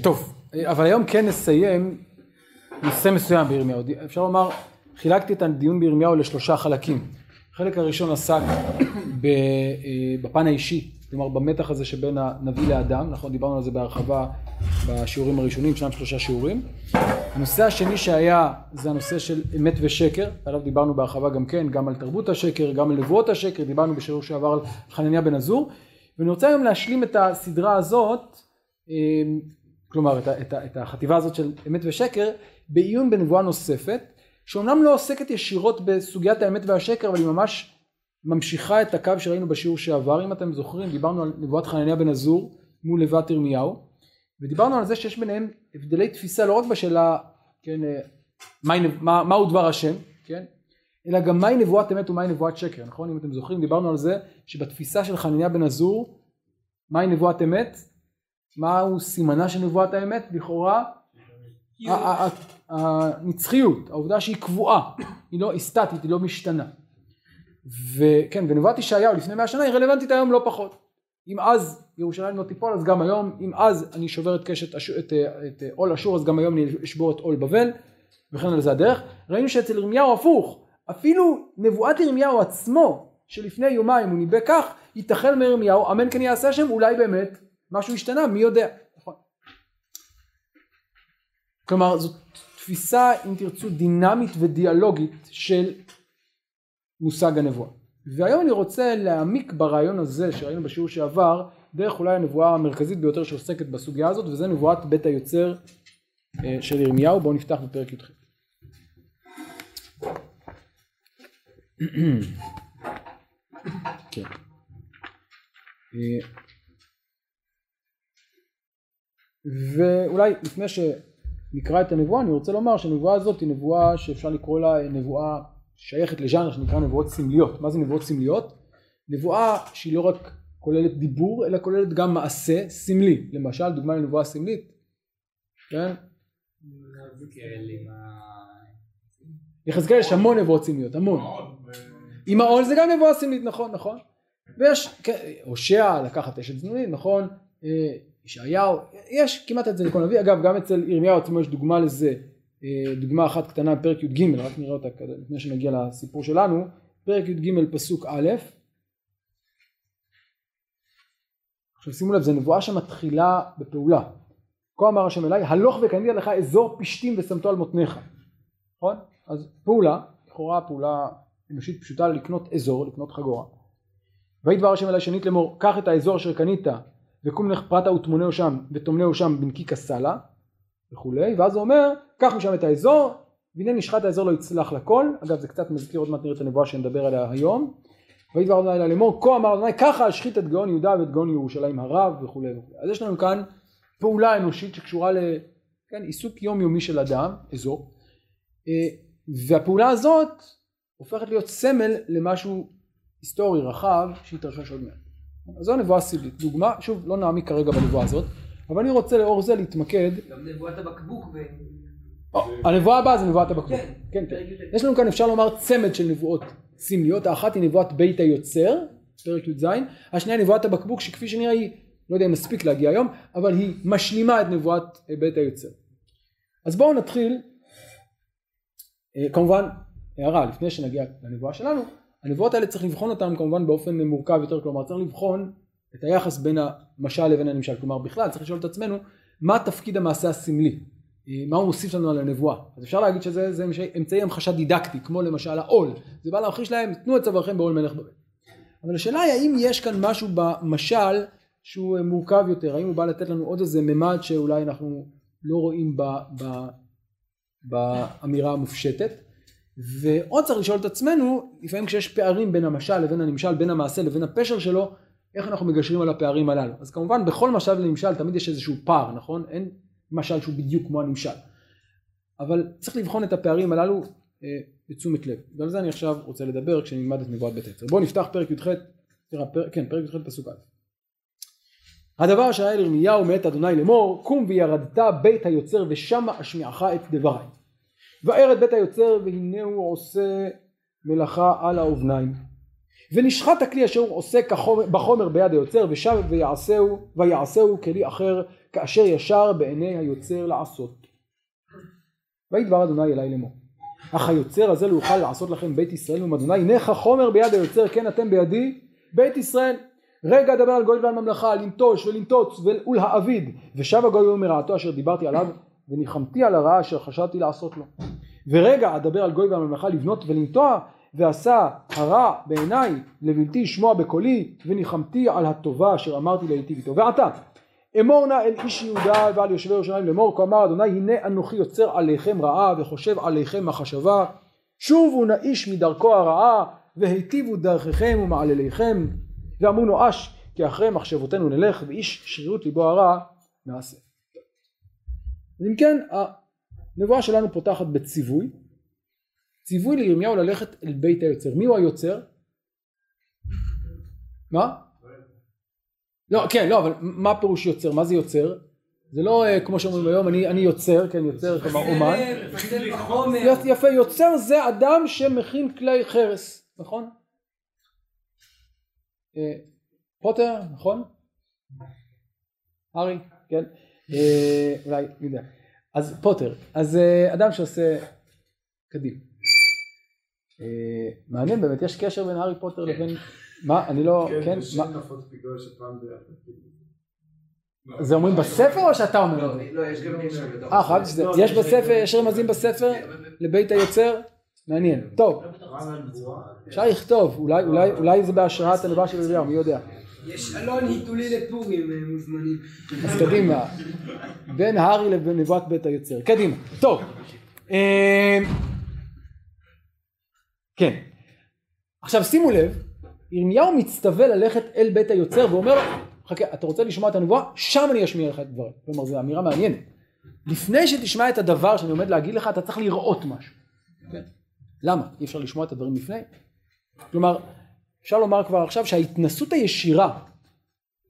טוב, אבל היום כן נסיים נושא מסוים בירמיהו. אפשר לומר, חילקתי את הדיון בירמיהו לשלושה חלקים. החלק הראשון עסק בפן האישי, כלומר במתח הזה שבין הנביא לאדם, נכון? דיברנו על זה בהרחבה בשיעורים הראשונים, שניים שלושה שיעורים. הנושא השני שהיה זה הנושא של אמת ושקר, עליו דיברנו בהרחבה גם כן, גם על תרבות השקר, גם על נבואות השקר, דיברנו בשיעור שעבר על חנניה בן עזור, ואני רוצה היום להשלים את הסדרה הזאת, אמ, כלומר את, את, את החטיבה הזאת של אמת ושקר, בעיון בנבואה נוספת, שאומנם לא עוסקת ישירות בסוגיית האמת והשקר, אבל היא ממש ממשיכה את הקו שראינו בשיעור שעבר, אם אתם זוכרים, דיברנו על נבואת חנניה בן עזור מול נבואת ירמיהו, ודיברנו על זה שיש ביניהם הבדלי תפיסה לא רק בשאלה, כן, אה, מה, מה, מהו דבר השם, כן, אלא גם מהי נבואת אמת ומהי נבואת שקר, נכון? אם אתם זוכרים, דיברנו על זה שבתפיסה של חנניה בן עזור, מהי נבואת אמת? מהו סימנה של נבואת האמת? לכאורה הנצחיות, העובדה שהיא קבועה, היא לא סטטית, היא לא משתנה. וכן, ונבואת ישעיהו לפני מאה שנה היא רלוונטית היום לא פחות. אם אז ירושלים לא תיפול אז גם היום, אם אז אני שובר את קשת, את, את עול אשור אז גם היום אני אשבור את עול בבל וכן על זה הדרך. ראינו שאצל ירמיהו הפוך, אפילו נבואת ירמיהו עצמו שלפני יומיים הוא ניבא כך, ייתכן מירמיהו, אמן כן יעשה שם, אולי באמת משהו השתנה, מי יודע. נכון. כלומר זאת תפיסה אם תרצו דינמית ודיאלוגית של מושג הנבואה. והיום אני רוצה להעמיק ברעיון הזה שראינו בשיעור שעבר דרך אולי הנבואה המרכזית ביותר שעוסקת בסוגיה הזאת וזה נבואת בית היוצר אה, של ירמיהו בואו נפתח בפרק י"ח. כן. אה, ואולי לפני שנקרא את הנבואה אני רוצה לומר שהנבואה הזאת היא נבואה שאפשר לקרוא לה נבואה שייכת לז'אנר שנקרא נבואות סמליות. מה זה נבואות סמליות? נבואה שהיא לא רק כוללת דיבור אלא כוללת גם מעשה סמלי. למשל דוגמה לנבואה סמלית, כן? יחזקאל יש המון נבואות סמליות, המון. עם העול זה גם נבואה סמלית, נכון, נכון. ויש, כן, הושע לקחת אשת זנונית, נכון, אה, ישעיהו, יש כמעט את זה לכל נביא, אגב גם אצל ירמיהו עצמו יש דוגמה לזה אה, דוגמה אחת קטנה פרק י"ג רק נראה אותה לפני שנגיע לסיפור שלנו. פרק י"ג פסוק א' עכשיו שימו לב זו נבואה שמתחילה בפעולה. כה אמר השם אליי הלוך וקנית לך אזור פשתים ושמתו על מותניך. נכון? אז פעולה לכאורה פעולה אנושית פשוטה לקנות אזור לקנות חגורה. ויהי דבר השם אליי שנית לאמור קח את האזור אשר קנית וקום לך פרטה וטמונהו שם וטומנהו שם בנקי כסלה וכולי, ואז הוא אומר, קח משם את האזור, והנה נשחט האזור לא יצלח לכל, אגב זה קצת מזכיר עוד מעט נראה את הנבואה שנדבר עליה היום, ויהי דבר אדוני לאמור, כה אמר אדוני ככה אשחית את גאון יהודה ואת גאון ירושלים הרב וכולי וכולי. אז יש לנו כאן פעולה אנושית שקשורה לעיסוק כן, יומיומי של אדם, אזור, אה, והפעולה הזאת הופכת להיות סמל למשהו היסטורי רחב שיתרחש עוד מעט. זו נבואה סמלית. דוגמה, שוב לא נעמיק כרגע בנבואה הזאת, אבל אני רוצה לאור זה להתמקד. גם נבואת הבקבוק. הנבואה הבאה זה נבואת הבקבוק. כן, כן, כן. יש לנו כאן אפשר לומר צמד של נבואות סמליות, האחת היא נבואת בית היוצר, פרק י"ז, השנייה נבואת הבקבוק שכפי שנראה היא, לא יודע אם מספיק להגיע היום, אבל היא משלימה את נבואת אה, בית היוצר. אז בואו נתחיל, אה, כמובן, הערה לפני שנגיע לנבואה שלנו, הנבואות האלה צריך לבחון אותן כמובן באופן מורכב יותר, כלומר צריך לבחון את היחס בין המשל לבין הנמשל. כלומר בכלל צריך לשאול את עצמנו מה תפקיד המעשה הסמלי, אה, מה הוא מוסיף לנו על הנבואה. אז אפשר להגיד שזה אמצעי המחשה דידקטי, כמו למשל העול. זה בא להמחיש להם, תנו את צווארכם בעול מלך בבל. אבל השאלה היא האם יש כאן משהו במשל שהוא מורכב יותר, האם הוא בא לתת לנו עוד איזה ממד שאולי אנחנו לא רואים באמירה המופשטת. ועוד צריך לשאול את עצמנו, לפעמים כשיש פערים בין המשל לבין הנמשל, בין המעשה לבין הפשר שלו, איך אנחנו מגשרים על הפערים הללו. אז כמובן בכל משל לנמשל תמיד יש איזשהו פער, נכון? אין משל שהוא בדיוק כמו הנמשל. אבל צריך לבחון את הפערים הללו אה, בתשומת לב. ועל זה אני עכשיו רוצה לדבר כשנלמד את נבואת בית עצר. בואו נפתח פרק י"ח, פר, כן, פרק י"ח פסוק א'. הדבר אשר היה לירמיהו מאת אדוני לאמור, קום וירדת בית היוצר ושמה אשמיעך את דבריי. וארד בית היוצר והנה הוא עושה מלאכה על האובניים. ונשחט הכלי אשר הוא עוסק בחומר ביד היוצר ושב ויעשהו ויעשהו כלי אחר כאשר ישר בעיני היוצר לעשות. ויהי דבר אדוני אלי לאמור אך היוצר הזה לא יוכל לעשות לכם בית ישראל נאום אדוני הנך חומר ביד היוצר כן אתם בידי בית ישראל רגע אדבר על גוי ועל ממלכה לנטוש ולנטוץ ולהעביד ושב הגוי מרעתו אשר דיברתי עליו וניחמתי על הרעה אשר חשבתי לעשות לו. ורגע אדבר על גוי ועל ממלכה לבנות ולנטוע ועשה הרע בעיניי לבלתי לשמוע בקולי וניחמתי על הטובה אשר אמרתי להיטיב איתו ועתה אמור נא אל איש יהודה ועל יושבי ירושלים לאמור כה אמר אדוני הנה אנוכי יוצר עליכם רעה וחושב עליכם מחשבה שובו נא איש מדרכו הרעה והיטיבו דרככם ומעלליכם. ואמרו נואש כי אחרי מחשבותינו נלך ואיש שרירות ליבו הרע נעשה. אם כן הנבואה שלנו פותחת בציווי ציווי לירמיהו ללכת אל בית היוצר. מי הוא היוצר? מה? לא, כן, לא, אבל מה פירוש יוצר? מה זה יוצר? זה לא uh, כמו שאומרים היום, אני, אני יוצר, כן, יוצר כלומר אומן. יפה, יוצר זה אדם שמכין כלי חרס, נכון? Uh, פוטר, נכון? ארי, כן? Uh, אולי, אני יודע. אז פוטר, אז uh, אדם שעושה קדימה. אה, מעניין באמת, יש קשר בין הארי פוטר לבין... מה? אני לא... כן? זה אומרים בספר או שאתה אומר את זה? לא, יש גם קשר בתוך אה, שזה. יש בספר, יש רמזים בספר לבית היוצר? מעניין. טוב. אפשר לכתוב, אולי זה בהשראת הנבואה של ירמיהו, מי יודע. יש אלון היתולי לפורים אה, מוזמנים. אז קדימה. בין הארי לבין נבואת בית היוצר. קדימה. טוב. אה, כן. עכשיו שימו לב, ירמיהו מצטווה ללכת אל בית היוצר ואומר לו, חכה, אתה רוצה לשמוע את הנבואה? שם אני אשמיע לך את דברים. כלומר, זו אמירה מעניינת. לפני שתשמע את הדבר שאני עומד להגיד לך, אתה צריך לראות משהו. כן? למה? אי אפשר לשמוע את הדברים לפני? כלומר, אפשר לומר כבר עכשיו שההתנסות הישירה,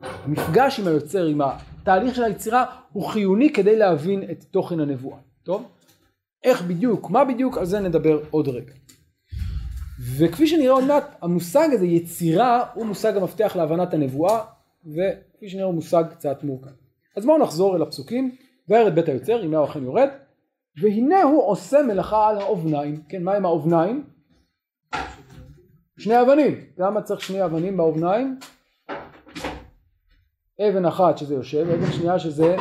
המפגש עם היוצר, עם התהליך של היצירה, הוא חיוני כדי להבין את תוכן הנבואה. טוב? איך בדיוק, מה בדיוק, על זה נדבר עוד רגע. וכפי שנראה עוד מעט, המושג הזה, יצירה, הוא מושג המפתח להבנת הנבואה, וכפי שנראה הוא מושג קצת מורכב. אז בואו נחזור אל הפסוקים, וירד בית היוצר, הנה הוא אכן יורד, והנה הוא עושה מלאכה על האובניים, כן, מה עם האובניים? שני אבנים, למה צריך שני אבנים באובניים? אבן אחת שזה יושב, אבן שנייה שזה,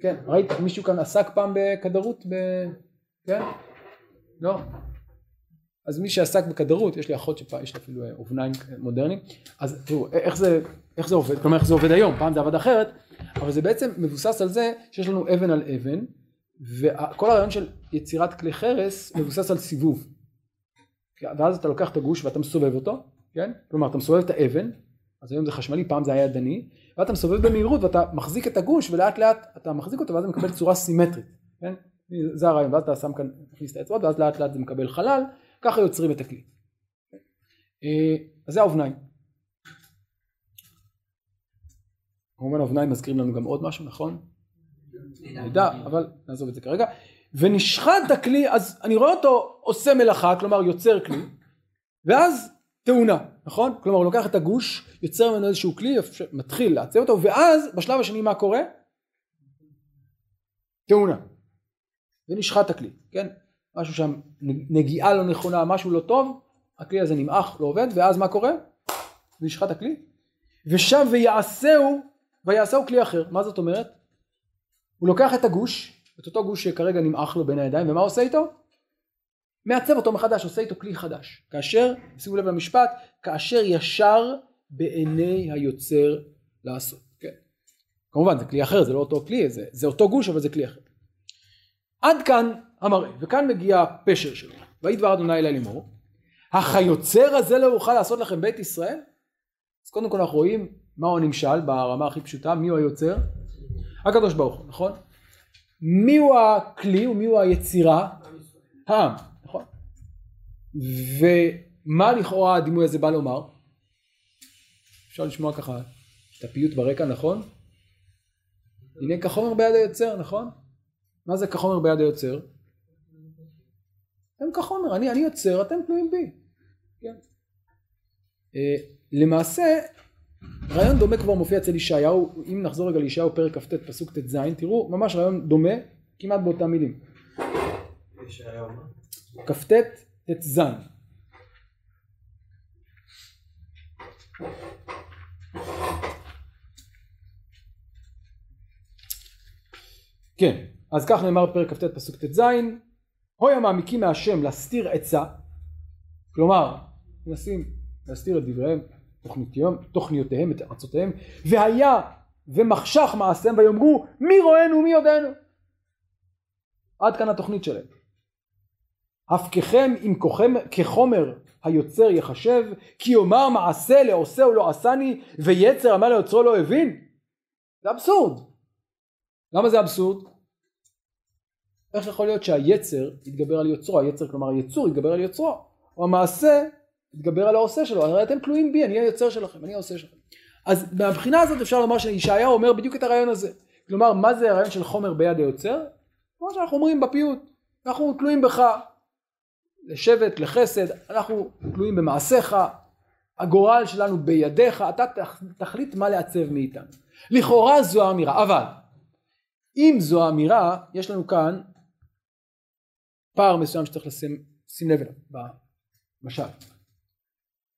כן, ראית מישהו כאן עסק פעם בכדרות? ב... כן? לא? אז מי שעסק בכדרות, יש לי אחות שיש לה אפילו אה, אובניים מודרניים, אז תראו, איך זה, איך זה עובד, כלומר איך זה עובד היום, פעם זה עבד אחרת, אבל זה בעצם מבוסס על זה שיש לנו אבן על אבן, וכל הרעיון של יצירת כלי חרס מבוסס על סיבוב. ואז אתה לוקח את הגוש ואתה מסובב אותו, כן? כלומר אתה מסובב את האבן, אז היום זה חשמלי, פעם זה היה ידני, ואתה מסובב במהירות ואתה מחזיק את הגוש ולאט לאט אתה מחזיק אותו ואז זה מקבל צורה סימטרית, כן? זה הרעיון, ואז אתה שם כאן, מכניס את האצבעות ואז לאט לאט זה מקבל חלל ככה יוצרים את הכלי. אה, אז זה האובניים. כמובן האובניים מזכירים לנו גם עוד משהו, נכון? נדע, אבל נעזוב את זה כרגע. ונשחט הכלי, אז אני רואה אותו עושה מלאכה, כלומר יוצר כלי, ואז תאונה, נכון? כלומר הוא לוקח את הגוש, יוצר ממנו איזשהו כלי, מתחיל לעצב אותו, ואז בשלב השני מה קורה? תאונה. ונשחט הכלי, כן? משהו שם, נגיעה לא נכונה, משהו לא טוב, הכלי הזה נמעך, לא עובד, ואז מה קורה? נשחט הכלי. ושב ויעשהו, ויעשהו כלי אחר. מה זאת אומרת? הוא לוקח את הגוש, את אותו גוש שכרגע נמעך לו בין הידיים, ומה עושה איתו? מעצב אותו מחדש, עושה איתו כלי חדש. כאשר, שימו לב למשפט, כאשר ישר בעיני היוצר לעשות. כן. כמובן זה כלי אחר, זה לא אותו כלי, זה, זה אותו גוש אבל זה כלי אחר. עד כאן המראה, וכאן מגיע הפשר שלו. ויהי דבר אדוני אלי לאמור, אך היוצר הזה לא יוכל לעשות לכם בית ישראל? אז קודם כל אנחנו רואים מהו הנמשל ברמה הכי פשוטה, מי הוא היוצר? הקדוש ברוך הוא, נכון? מי הוא הכלי ומי הוא היצירה? העם, נכון? ומה לכאורה הדימוי הזה בא לומר? אפשר לשמוע ככה את הפיוט ברקע, נכון? הנה כחומר ביד היוצר, נכון? מה זה כחומר ביד היוצר? אתם כחומר, אני, אני יוצר, אתם תלויים בי. כן. אה, למעשה, רעיון דומה כבר מופיע אצל ישעיהו, אם נחזור רגע לישעיהו פרק כ"ט פסוק ט"ז, תראו ממש רעיון דומה, כמעט באותם מילים. ישעיהו מה? כ"ט ט"ז. כן, אז כך נאמר בפרק כ"ט פסוק ט"ז, הוי המעמיקים מהשם להסתיר עצה, כלומר, מנסים להסתיר את דבריהם, תוכניותיהם, את עצותיהם, והיה ומחשך מעשיהם ויאמרו מי רואינו ומי יודענו. עד כאן התוכנית שלהם. הפקכם אם כוחם, כחומר היוצר יחשב, כי יאמר מעשה לעושה ולא עשני, ויצר אמר ליוצרו לא הבין? זה אבסורד. למה זה אבסורד? איך יכול להיות שהיצר יתגבר על יוצרו, היצר כלומר היצור יתגבר על יוצרו, או המעשה יתגבר על העושה שלו, הרי אתם תלויים בי, אני היוצר שלכם, אני העושה שלכם. אז מהבחינה הזאת אפשר לומר שישעיהו אומר בדיוק את הרעיון הזה. כלומר, מה זה הרעיון של חומר ביד היוצר? כמו שאנחנו אומרים בפיוט, אנחנו תלויים בך, לשבט, לחסד, אנחנו תלויים במעשיך, הגורל שלנו בידיך, אתה תחליט מה לעצב מאיתנו. לכאורה זו האמירה, אבל אם זו האמירה, יש לנו כאן פער מסוים שצריך לשים לב אליו במשל.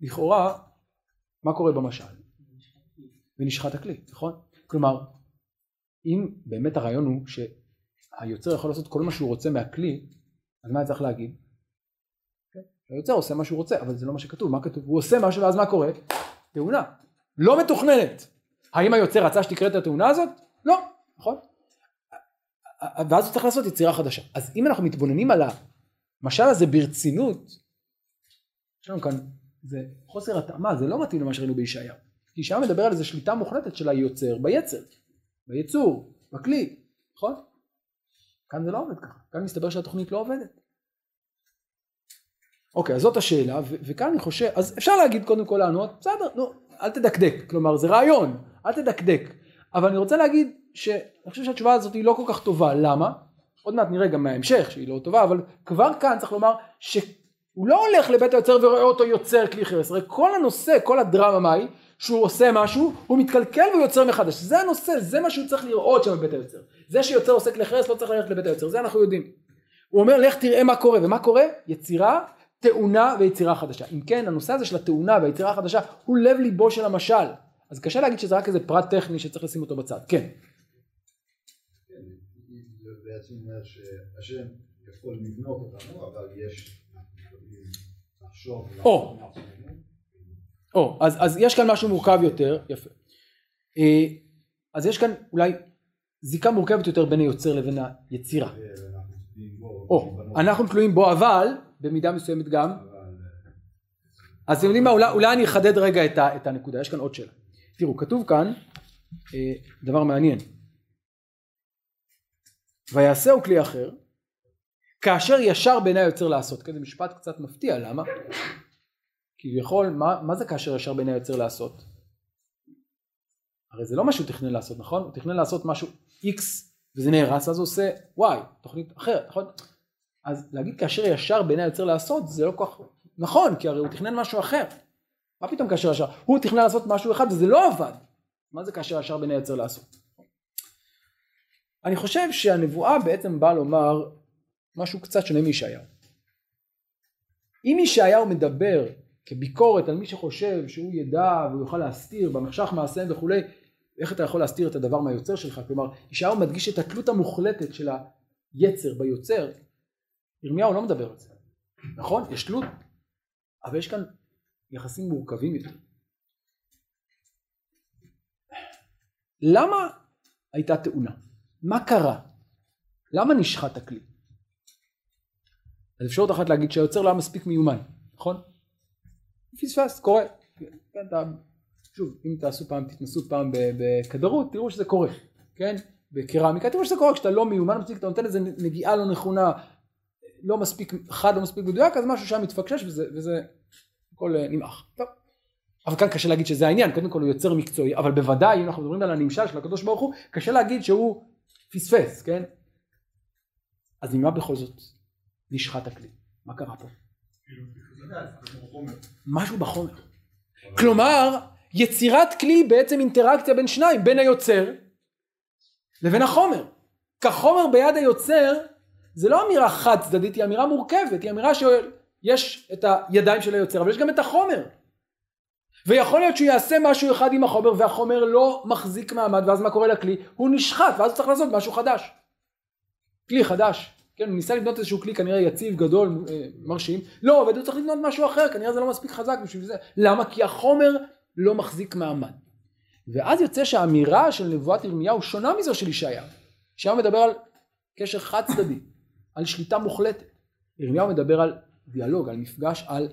לכאורה, מה קורה במשל? ונשחט הכלי, נכון? כלומר, אם באמת הרעיון הוא שהיוצר יכול לעשות כל מה שהוא רוצה מהכלי, אז מה צריך להגיד? היוצר עושה מה שהוא רוצה, אבל זה לא מה שכתוב, מה כתוב? הוא עושה משהו ואז מה קורה? תאונה. לא מתוכננת. האם היוצר רצה שתקרה את התאונה הזאת? לא, נכון? ואז הוא צריך לעשות יצירה חדשה. אז אם אנחנו מתבוננים על המשל הזה ברצינות, יש לנו כאן, זה חוסר התאמה, זה לא מתאים למה שראינו בישעיהו. כי ישעיהו מדבר על איזה שליטה מוחלטת של היוצר ביצר, ביצור, בכלי, נכון? כאן זה לא עובד ככה, כאן מסתבר שהתוכנית לא עובדת. אוקיי, אז זאת השאלה, ו- וכאן אני חושב, אז אפשר להגיד קודם כל לענות, בסדר, נו, אל תדקדק, כלומר זה רעיון, אל תדקדק, אבל אני רוצה להגיד שאני חושב שהתשובה הזאת היא לא כל כך טובה, למה? עוד מעט נראה גם מההמשך שהיא לא טובה, אבל כבר כאן צריך לומר שהוא לא הולך לבית היוצר ורואה אותו יוצר כלי חרס, הרי כל הנושא, כל הדרמה מה היא? שהוא עושה משהו, הוא מתקלקל והוא יוצר מחדש, זה הנושא, זה מה שהוא צריך לראות שם בבית היוצר, זה שיוצר עושה כלי חרס לא צריך ללכת לבית היוצר, זה אנחנו יודעים. הוא אומר לך תראה מה קורה, ומה קורה? יצירה תאונה ויצירה חדשה. אם כן, הנושא הזה של התאונה והיצירה החדשה הוא לב ליבו של המשל. אז קשה להגיד שזה רק איזה פרט טכני שצריך לשים אותו בצד. כן. בעצם אומר שהשם יכול לבנות אותנו, אבל יש לחשוב, או, או, אז, אז יש כאן משהו מורכב יותר, יפה. אה, אז יש כאן אולי זיקה מורכבת יותר בין היוצר לבין היצירה. או, אנחנו תלויים בו, אבל במידה מסוימת גם. אז אתם יודעים מה, אולי, אולי אני אחדד רגע את, ה, את הנקודה, יש כאן עוד שאלה. תראו, כתוב כאן אה, דבר מעניין. ויעשהו כלי אחר, כאשר ישר בעיני היוצר לעשות. כן, זה משפט קצת מפתיע, למה? כביכול, מה, מה זה כאשר ישר בעיני היוצר לעשות? הרי זה לא מה שהוא תכנן לעשות, נכון? הוא תכנן לעשות משהו X וזה נהרס, אז הוא עושה Y, תוכנית אחרת, נכון? אז להגיד כאשר ישר בעיני היוצר לעשות זה לא כל כך נכון כי הרי הוא תכנן משהו אחר. מה פתאום כאשר ישר? הוא תכנן לעשות משהו אחד וזה לא עבד. מה זה כאשר ישר בעיני היוצר לעשות? אני חושב שהנבואה בעצם באה לומר משהו קצת שונה מישעיהו. אם ישעיהו מדבר כביקורת על מי שחושב שהוא ידע והוא יוכל להסתיר במחשך מעשיהם וכולי, איך אתה יכול להסתיר את הדבר מהיוצר שלך? כלומר, ישעיהו מדגיש את התלות המוחלטת של היצר ביוצר, ירמיהו לא מדבר על זה. נכון? יש תלות, אבל יש כאן יחסים מורכבים יותר. למה הייתה תאונה? מה קרה? למה נשחט הכלי? אז אפשרות אחת להגיד שהיוצר לא היה מספיק מיומן, נכון? פספס, קורה. כן, אתה, שוב, אם תעשו פעם, תתנסו פעם בכדרות, תראו שזה קורה, כן? בקרמיקה, תראו שזה קורה, כשאתה לא מיומן מספיק, אתה נותן איזה נגיעה לא נכונה, לא מספיק חד, לא מספיק מדויק, אז משהו שם מתפקשש וזה, וזה הכל אה, נמעך. טוב. אבל כאן קשה להגיד שזה העניין, קודם כל הוא יוצר מקצועי, אבל בוודאי אם אנחנו מדברים על הנמשל של הקדוש ברוך הוא, קשה להגיד שהוא פספס, כן? אז ממה בכל זאת נשחט הכלי? מה קרה פה? משהו בחומר. כלומר, יצירת כלי בעצם אינטראקציה בין שניים, בין היוצר לבין החומר. כחומר ביד היוצר זה לא אמירה חד צדדית, היא אמירה מורכבת, היא אמירה שיש את הידיים של היוצר, אבל יש גם את החומר. ויכול להיות שהוא יעשה משהו אחד עם החומר והחומר לא מחזיק מעמד ואז מה קורה לכלי? הוא נשחט ואז הוא צריך לעשות משהו חדש. כלי חדש. כן, הוא ניסה לבנות איזשהו כלי כנראה יציב, גדול, אה, מרשים, לא עובד, הוא צריך לבנות משהו אחר, כנראה זה לא מספיק חזק בשביל זה. למה? כי החומר לא מחזיק מעמד. ואז יוצא שהאמירה של נבואת ירמיהו שונה מזו של ישעיהו. ישעיהו מדבר על קשר חד צדדי, על שליטה מוחלטת. ירמיהו מדבר על דיאלוג, על מפגש, על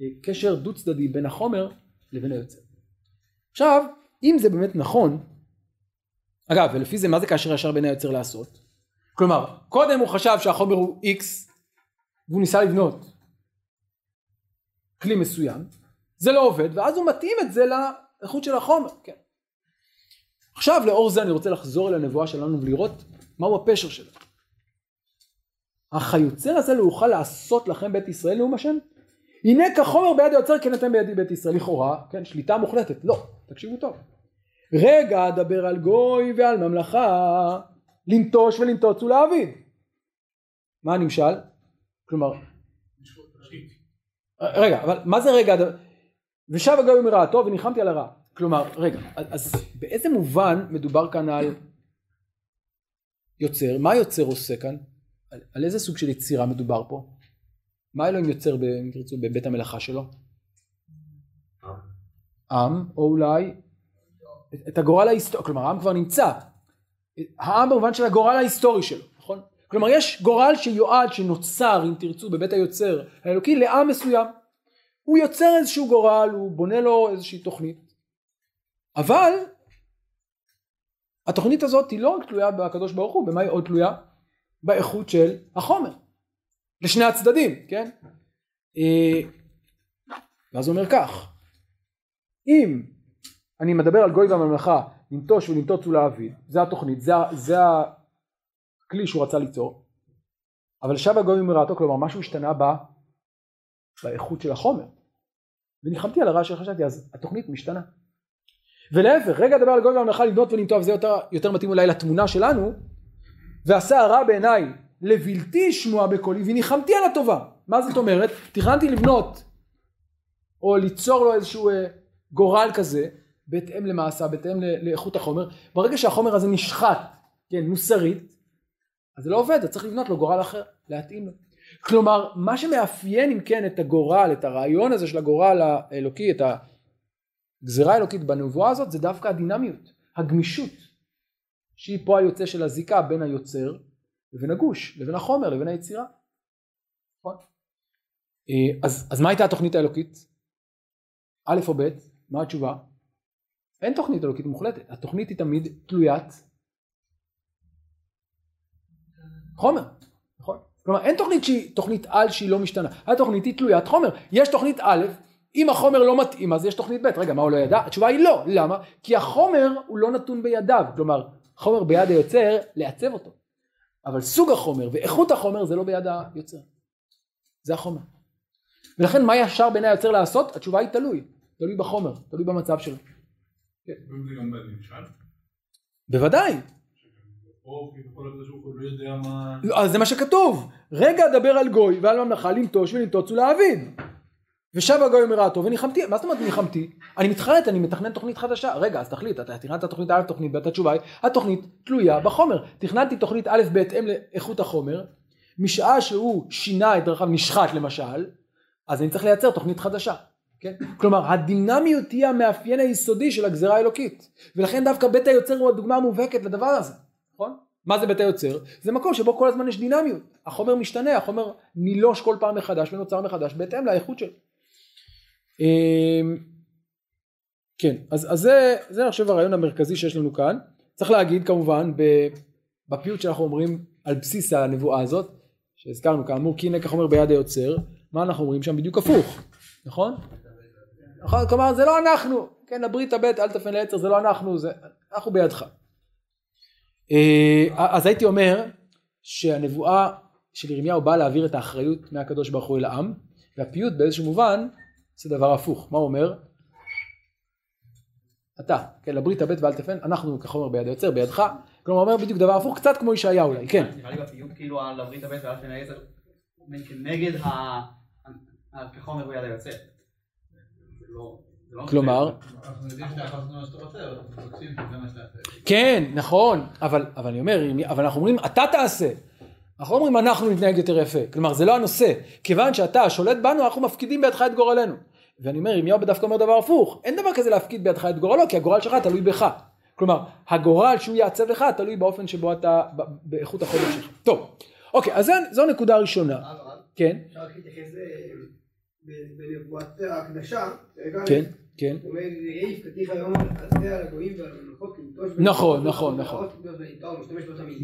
אה, קשר דו צדדי בין החומר לבין היוצר. עכשיו, אם זה באמת נכון, אגב, ולפי זה מה זה כאשר ישר בין היוצר לעשות? כלומר, קודם הוא חשב שהחומר הוא X, והוא ניסה לבנות כלי מסוים, זה לא עובד, ואז הוא מתאים את זה לאיכות של החומר, כן. עכשיו לאור זה אני רוצה לחזור אל הנבואה שלנו ולראות מהו הפשר שלה. היוצר הזה לא יוכל לעשות לכם בית ישראל נאום השם? הנה כחומר ביד היוצר כן אתם בידי בית ישראל לכאורה, כן, שליטה מוחלטת, לא, תקשיבו טוב. רגע אדבר על גוי ועל ממלכה, לנטוש ולנטוץ ולהעביד. מה הנמשל? כלומר, רגע, אבל מה זה רגע, ושב הגוי מרעתו וניחמתי על הרע. כלומר, רגע, אז באיזה מובן מדובר כאן על יוצר? מה היוצר עושה כאן? על, על איזה סוג של יצירה מדובר פה? מה אלוהים יוצר, אם תרצו, בבית המלאכה שלו? עם, או אולי את הגורל ההיסטורי, כלומר העם כבר נמצא, העם במובן של הגורל ההיסטורי שלו, נכון? כלומר יש גורל שיועד, שנוצר, אם תרצו, בבית היוצר האלוקי לעם מסוים. הוא יוצר איזשהו גורל, הוא בונה לו איזושהי תוכנית. אבל התוכנית הזאת היא לא רק תלויה בקדוש ברוך הוא, במה היא עוד תלויה? באיכות של החומר. לשני הצדדים, כן? אה, ואז הוא אומר כך, אם אני מדבר על גוי והממלכה לנטוש ולנטוץ ולהעביד, זה התוכנית, זה, זה הכלי שהוא רצה ליצור, אבל שב הגוי מרעתו, כלומר משהו השתנה בה, באיכות של החומר. וניחמתי על הרע שחשבתי, אז התוכנית משתנה. ולהפך, רגע לדבר על גוי והמלאכה לבנות ולנטוב, זה יותר, יותר מתאים אולי לתמונה שלנו, ועשה הרע בעיניי לבלתי שמוע בקולי וניחמתי על הטובה. מה זאת אומרת? תכננתי לבנות או ליצור לו איזשהו אה, גורל כזה בהתאם למעשה, בהתאם לאיכות החומר. ברגע שהחומר הזה נשחט, כן, מוסרית, אז זה לא עובד, אז צריך לבנות לו גורל אחר, להתאים לו. כלומר, מה שמאפיין אם כן את הגורל, את הרעיון הזה של הגורל האלוקי, את הגזירה האלוקית בנבואה הזאת, זה דווקא הדינמיות, הגמישות, שהיא פה היוצא של הזיקה בין היוצר לבין הגוש, לבין החומר, לבין היצירה. נכון? אה, אז, אז מה הייתה התוכנית האלוקית? א' או ב', מה התשובה? אין תוכנית אלוקית מוחלטת, התוכנית היא תמיד תלוית חומר, נכון? כלומר אין תוכנית שהיא תוכנית על שהיא לא משתנה, התוכנית היא תלוית חומר, יש תוכנית א', אם החומר לא מתאים אז יש תוכנית ב', רגע מה הוא לא ידע? התשובה היא לא, למה? כי החומר הוא לא נתון בידיו, כלומר חומר ביד היוצר לעצב אותו, אבל סוג החומר ואיכות החומר זה לא ביד היוצר, זה החומר. ולכן מה ישר בעיני היוצר לעשות? התשובה היא תלוי, תלוי בחומר, תלוי במצב שלו. כן. בוודאי. לא, אז זה מה שכתוב. רגע אדבר על גוי ועל ממלכה לנטוש ולנטוץ ולהבין. ושב הגוי מרעתו וניחמתי. מה זאת אומרת ניחמתי? אני מתחרט, אני מתכנן תוכנית חדשה. רגע, אז תחליט, אתה תכננת תוכנית א', תוכנית ב', התשובה היא, התוכנית תלויה בחומר. תכננתי תוכנית א' בהתאם לאיכות החומר, משעה שהוא שינה את דרכיו, נשחט למשל, אז אני צריך לייצר תוכנית חדשה. כן? כלומר הדינמיות היא המאפיין היסודי של הגזרה האלוקית ולכן דווקא בית היוצר הוא הדוגמה המובהקת לדבר הזה, נכון? מה זה בית היוצר? זה מקום שבו כל הזמן יש דינמיות, החומר משתנה, החומר נילוש כל פעם מחדש ונוצר מחדש בהתאם לאיכות שלו. אמ, כן, אז, אז זה, זה אני חושב הרעיון המרכזי שיש לנו כאן. צריך להגיד כמובן בפיוט שאנחנו אומרים על בסיס הנבואה הזאת, שהזכרנו כאמור כי הנה כך אומר ביד היוצר, מה אנחנו אומרים שם בדיוק הפוך, נכון? נכון? כלומר זה לא אנחנו, כן הברית הבית אל תפן לעצר זה לא אנחנו, זה אנחנו בידך. אה, אז הייתי אומר שהנבואה של ירמיהו באה להעביר את האחריות מהקדוש ברוך הוא אל העם והפיוט באיזשהו מובן זה דבר הפוך, מה הוא אומר? אתה, כן, לברית הבט ואל תפן, אנחנו כחומר ביד היוצר, בידך, כלומר אומר בדיוק דבר הפוך, קצת כמו ישעיה אולי, כן. נראה לי בפיוט כאילו על הברית הבית ועל פני העשר, נגד ה- כחומר ביד היוצא. לא- לא כלומר. כן, נכון, אבל, אבל אני אומר, אבל אנחנו אומרים, אתה תעשה. אנחנו אומרים, אנחנו נתנהג יותר יפה. כלומר, זה לא הנושא. כיוון שאתה שולט בנו, אנחנו מפקידים בידך את גורלנו. ואני אומר, ירמיהו דווקא אומר דבר הפוך. אין דבר כזה להפקיד בידך את גורלו, כי הגורל שלך תלוי בך. כלומר, הגורל שהוא יעצב לך, תלוי באופן שבו אתה, באיכות החודש שלך. טוב, אוקיי, אז זה- זו נקודה ראשונה. אבל כן, אפשר להתייחס אה, בנבואת ההקדשה, כן, כן. הוא אומר, יהי יפקתיך היום על זה על הגויים ועל המלכות לנטוש נכון, נכון, נכון.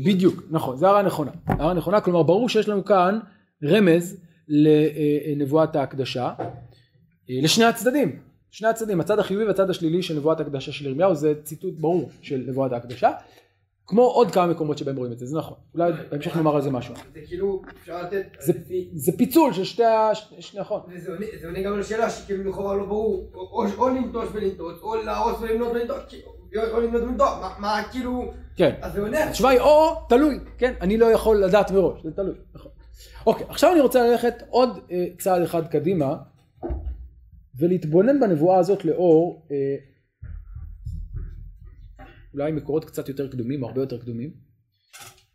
בדיוק, נכון, זו הערה נכונה. הערה נכונה, כלומר ברור שיש לנו כאן רמז לנבואת ההקדשה, אה, לשני הצדדים, שני הצדדים, הצד החיובי והצד השלילי של נבואת ההקדשה של ירמיהו, זה ציטוט ברור של נבואת ההקדשה, כמו עוד כמה מקומות שבהם רואים את זה, זה נכון, אולי בהמשך נאמר על זה משהו. זה כאילו, אפשר לתת, זה- פיצול של שתי ה... נכון, זה עונה גם לשאלה שכאילו לכאורה לא ברור, או- לנטוש ולנטוש, או להרוס ולמנות ולנטוש, כאילו, או למנות ולנטוש, מה- מה כאילו, כן. אז זה עונה, התשובה היא או תלוי, כן, אני לא יכול לדעת מראש, זה תלוי, נכון. אוקיי, עכשיו אני רוצה ללכת עוד אה, צעד אחד קדימה ולהתבונן בנבואה הזאת לאור אה, אולי מקורות קצת יותר קדומים, הרבה יותר קדומים,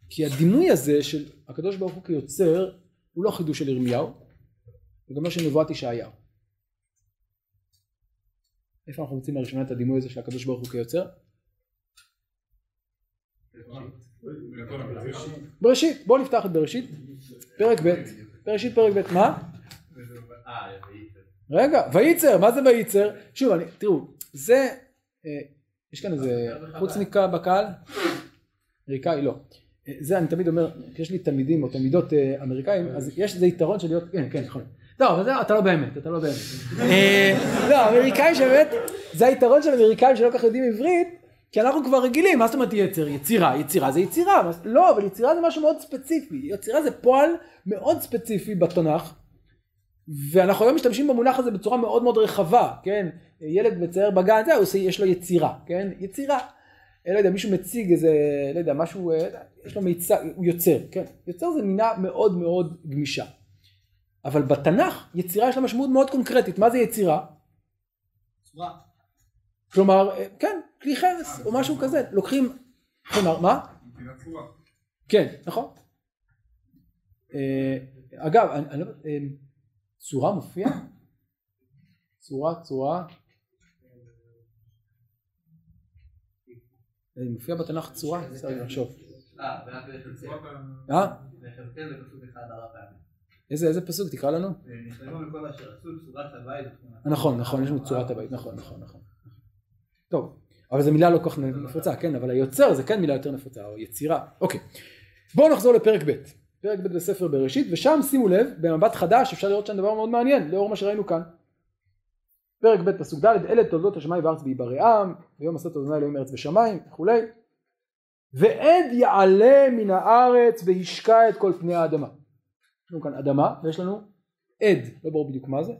כי הדימוי הזה של הקדוש ברוך הוא כיוצר הוא לא חידוש של ירמיהו, הוא גם לא של נבואת ישעיהו. איפה אנחנו מוצאים לראשונה את הדימוי הזה של הקדוש ברוך הוא כיוצר? בראשית, בואו נפתח את בראשית, פרק ב', בראשית פרק ב', מה? אה. רגע, וייצר, מה זה וייצר? שוב, אני, תראו, זה, אה, יש כאן איזה חוצניקה בקהל? אמריקאי? לא. זה אני תמיד אומר, יש לי תלמידים או תלמידות אה, אמריקאים, אז יש איזה יתרון של להיות, כן, כן, נכון. לא, אבל זה, אתה לא באמת, אתה לא באמת. אה, לא, אמריקאים שבאמת, זה היתרון של אמריקאים שלא כל כך יודעים עברית, כי אנחנו כבר רגילים, מה זאת אומרת יצר? יצירה, יצירה זה יצירה, לא, אבל יצירה זה משהו מאוד ספציפי, יצירה זה פועל מאוד ספציפי בתנ"ך, ואנחנו היום משתמשים במונח הזה בצורה מאוד מאוד רחבה, כן? ילד מצייר בגן, זה, עושה, יש לו יצירה, כן? יצירה. אה, לא יודע, מישהו מציג איזה, לא יודע, משהו, אה, יש לו מיצר, הוא יוצר, כן? יוצר זה מינה מאוד מאוד גמישה. אבל בתנ"ך, יצירה יש לה משמעות מאוד קונקרטית. מה זה יצירה? צורה. כלומר, אה, כן, כלי חרס, או משהו כזה. לוקחים, כלומר, מה? כן, נכון. אגב, אני, לא, צורה מופיע? צורה, צורה. אה, מופיע בתנ"ך צורה? בסדר, נחשוב. אה. אה? פעמים. איזה, איזה פסוק? תקרא לנו. ותמונה. נכון, נכון, יש לנו צורת הבית, נכון, נכון, נכון. טוב, אבל זו מילה לא כל כך נפוצה, כן, אבל היוצר זה כן מילה יותר נפוצה, או יצירה. אוקיי, בואו נחזור לפרק ב', פרק ב' בספר בראשית, ושם שימו לב, במבט חדש אפשר לראות שם דבר מאוד מעניין, לאור מה שראינו כאן. פרק ב' פסוק ד', אלה תולדות השמיים והארץ בהיברעם, ויום עשות אדוני אלוהים ארץ ושמיים וכולי. ועד יעלה מן הארץ והשקע את כל פני האדמה. יש לנו כאן אדמה ויש לנו עד, לא ברור בדיוק מה זה,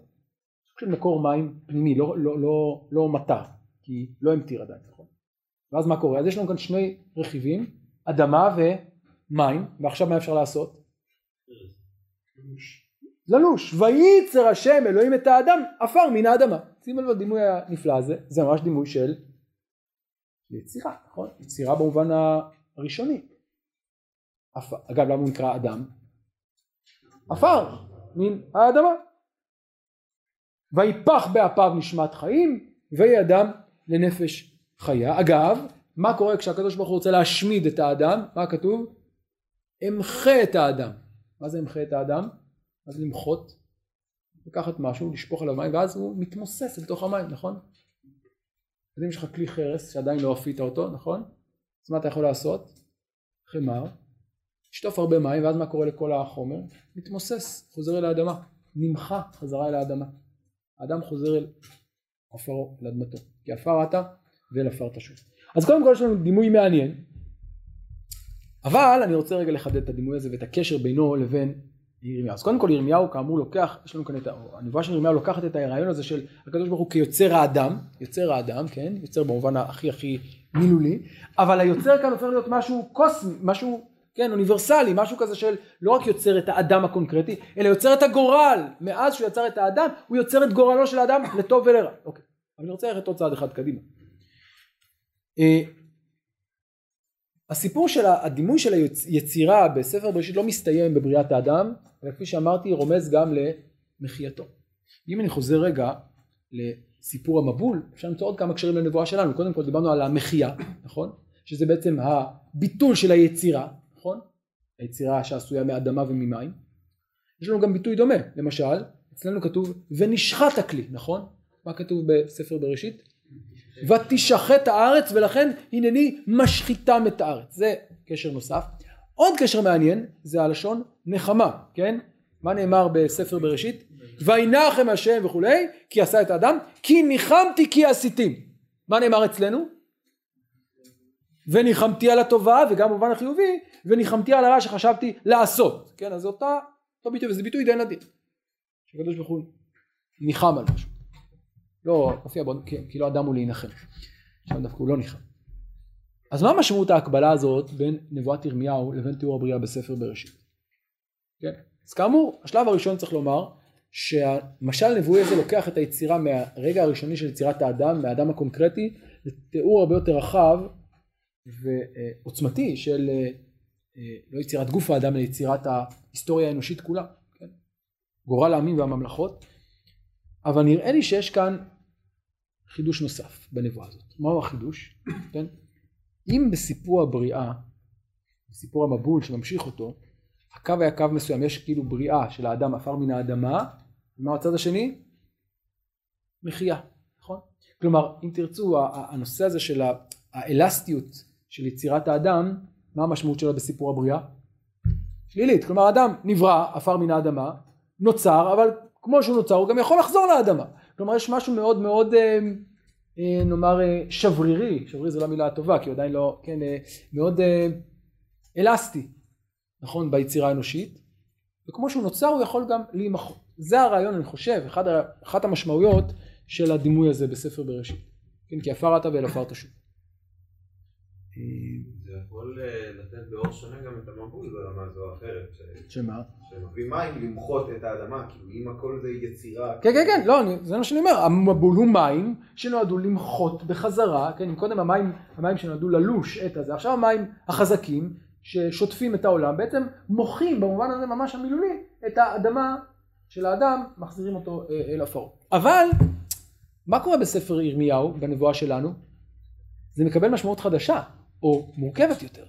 פשוט מקור מים פנימי, לא, לא, לא, לא מטר, כי לא המטיר עדיין, נכון? ואז מה קורה? אז יש לנו כאן שני רכיבים, אדמה ומים, ועכשיו מה אפשר לעשות? ללוש, וייצר השם אלוהים את האדם עפר מן האדמה. שימו לב לדימוי הנפלא הזה, זה ממש דימוי של יצירה, נכון? יצירה במובן הראשוני. אגב למה הוא נקרא אדם? עפר מן האדמה. ויפח באפיו נשמת חיים ויהי אדם לנפש חיה. אגב, מה קורה כשהקדוש ברוך הוא רוצה להשמיד את האדם? מה כתוב? אמחה את האדם. מה זה אמחה את האדם? מה זה למחות? לקחת משהו, לשפוך עליו מים ואז הוא מתמוסס אל תוך המים, נכון? אז אם יש לך כלי חרס שעדיין לא אפית אותו, נכון? אז מה אתה יכול לעשות? חמר, לשטוף הרבה מים ואז מה קורה לכל החומר? מתמוסס, חוזר אל האדמה, נמחה חזרה אל האדמה. האדם חוזר אל עפרו, אל אדמתו, כי עפר אתה ואל עפר תשוב. אז קודם כל יש לנו דימוי מעניין, אבל אני רוצה רגע לחדד את הדימוי הזה ואת הקשר בינו לבין ירמיהו. אז קודם כל ירמיהו כאמור לוקח, יש לנו כאן את, הנבואה של ירמיהו לוקחת את הרעיון הזה של הקדוש ברוך הוא כיוצר האדם, יוצר האדם, כן, יוצר במובן הכי הכי מילולי, אבל היוצר כאן הופך להיות משהו קוסמי, משהו, כן, אוניברסלי, משהו כזה של לא רק יוצר את האדם הקונקרטי, אלא יוצר את הגורל, מאז שהוא יצר את האדם, הוא יוצר את גורלו של האדם לטוב ולרע. אוקיי, אני רוצה ללכת עוד צעד אחד קדימה. הסיפור של הדימוי של היצירה בספר בראשית לא מסתיים בבריאת האדם, אלא כפי שאמרתי רומז גם למחייתו. אם אני חוזר רגע לסיפור המבול, אפשר למצוא עוד כמה קשרים לנבואה שלנו. קודם כל דיברנו על המחייה, נכון? שזה בעצם הביטול של היצירה, נכון? היצירה שעשויה מאדמה וממים. יש לנו גם ביטוי דומה, למשל, אצלנו כתוב ונשחט הכלי, נכון? מה כתוב בספר בראשית? ותשחט הארץ ולכן הנני משחיתם את הארץ. זה קשר נוסף. עוד קשר מעניין זה הלשון נחמה, כן? מה נאמר בספר בראשית? וינחם השם וכולי, כי עשה את האדם, כי ניחמתי כי עשיתים. מה נאמר אצלנו? וניחמתי על הטובה, וגם במובן החיובי, וניחמתי על הרע שחשבתי לעשות. כן, אז אותה, אותו ביטוי, וזה ביטוי די נדיר. שקדוש ברוך הוא ניחם על משהו. לא מופיע בו, כי לא אדם הוא להינחם. שם דווקא הוא לא ניחם. אז מה משמעות ההקבלה הזאת בין נבואת ירמיהו לבין תיאור הבריאה בספר בראשית? כן? אז כאמור, השלב הראשון צריך לומר שהמשל הנבואי הזה לוקח את היצירה מהרגע הראשוני של יצירת האדם, מהאדם הקונקרטי, לתיאור הרבה יותר רחב ועוצמתי של אה, אה, לא יצירת גוף האדם, אלא יצירת ההיסטוריה האנושית כולה, כן? גורל העמים והממלכות. אבל נראה לי שיש כאן חידוש נוסף בנבואה הזאת. מהו החידוש? כן? אם בסיפור הבריאה, בסיפור המבול שממשיך אותו, הקו היה קו מסוים, יש כאילו בריאה של האדם עפר מן האדמה, ומה הצד השני? מחייה, נכון? כלומר, אם תרצו, הנושא הזה של האלסטיות של יצירת האדם, מה המשמעות שלו בסיפור הבריאה? שלילית, כלומר האדם נברא, עפר מן האדמה, נוצר, אבל כמו שהוא נוצר הוא גם יכול לחזור לאדמה. כלומר יש משהו מאוד מאוד אה, אה, נאמר אה, שברירי, שברירי זו לא מילה טובה כי הוא עדיין לא, כן, אה, מאוד אה, אלסטי, נכון, ביצירה האנושית, וכמו שהוא נוצר הוא יכול גם להימחות. זה הרעיון אני חושב, אחד, אחת המשמעויות של הדימוי הזה בספר בראשית. כן, כי עפר אתה ואל עפרת שוב. יכול אה, לתת באור שונה גם את המבול ברמה זו או אחרת. שמה? שמביא מים למחות את האדמה, כאילו אם הכל זה יצירה. כן כן כן לא אני, זה מה שאני אומר המבול הוא מים שנועדו למחות בחזרה כן אם קודם המים המים שנועדו ללוש את הזה עכשיו המים החזקים ששוטפים את העולם בעצם מוחים במובן הזה ממש המילולי את האדמה של האדם מחזירים אותו אה, אל עפרו אבל מה קורה בספר ירמיהו בנבואה שלנו זה מקבל משמעות חדשה או מורכבת יותר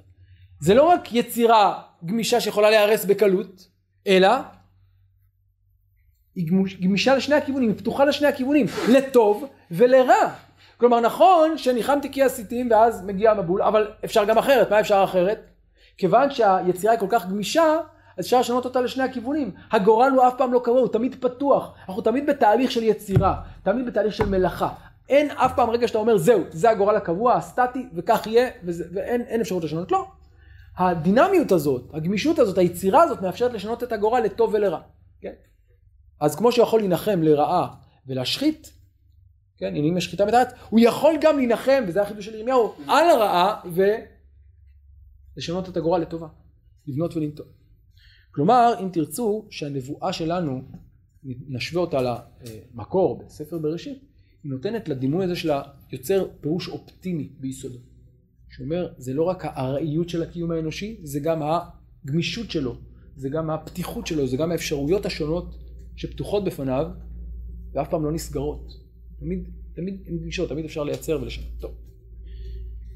זה לא רק יצירה גמישה שיכולה להיהרס בקלות אלא היא גמישה לשני הכיוונים, היא פתוחה לשני הכיוונים, לטוב ולרע. כלומר נכון שניחמתי כי עשיתים ואז מגיע המבול, אבל אפשר גם אחרת, מה אפשר אחרת? כיוון שהיצירה היא כל כך גמישה, אז אפשר לשנות אותה לשני הכיוונים. הגורל הוא אף פעם לא קבוע, הוא תמיד פתוח. אנחנו תמיד בתהליך של יצירה, תמיד בתהליך של מלאכה. אין אף פעם רגע שאתה אומר זהו, זה הגורל הקבוע, הסטטי, וכך יהיה, וזה, ואין אין אפשרות לשנות. לא. הדינמיות הזאת, הגמישות הזאת, היצירה הזאת, מאפשרת לשנות את הגורל לטוב ולרע. כן? אז כמו שהוא יכול להנחם לרעה ולהשחית, כן, הנה משחיתה מתחת, הוא יכול גם להנחם, וזה החידוש של ירמיהו, על הרעה ולשנות את הגורל לטובה, לבנות ולנטוע. כלומר, אם תרצו שהנבואה שלנו, נשווה אותה למקור בספר בראשית, היא נותנת לדימוי הזה של היוצר פירוש אופטימי ביסודו. שאומר, זה לא רק הארעיות של הקיום האנושי, זה גם הגמישות שלו, זה גם הפתיחות שלו, זה גם האפשרויות השונות שפתוחות בפניו, ואף פעם לא נסגרות. תמיד, תמיד הן גמישות, תמיד אפשר לייצר ולשנות. טוב.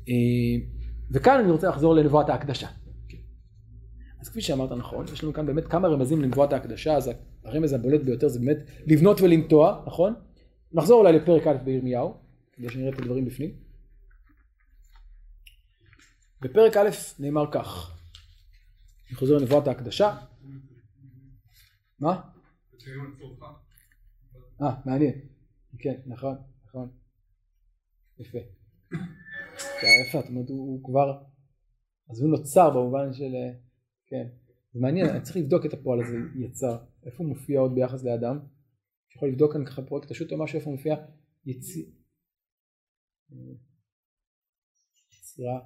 אה, וכאן אני רוצה לחזור לנבואת ההקדשה. אז כפי שאמרת נכון, יש לנו כאן באמת כמה רמזים לנבואת ההקדשה, אז הרמז הבולט ביותר זה באמת לבנות ולנטוע, נכון? נחזור אולי לפרק א' בירמיהו, כדי שנראה את הדברים בפנים. בפרק א' נאמר כך, אני חוזר לנבואת ההקדשה. מה? אה, מעניין. כן, נכון, נכון. יפה. יפה, זאת אומרת, הוא כבר, אז הוא נוצר במובן של, אה, כן, זה מעניין, אני צריך לבדוק את הפועל הזה יצר, איפה הוא מופיע עוד ביחס לאדם? יכול לבדוק כאן ככה פרויקט השו"ת או משהו, איפה מופיע יציר... יצירה,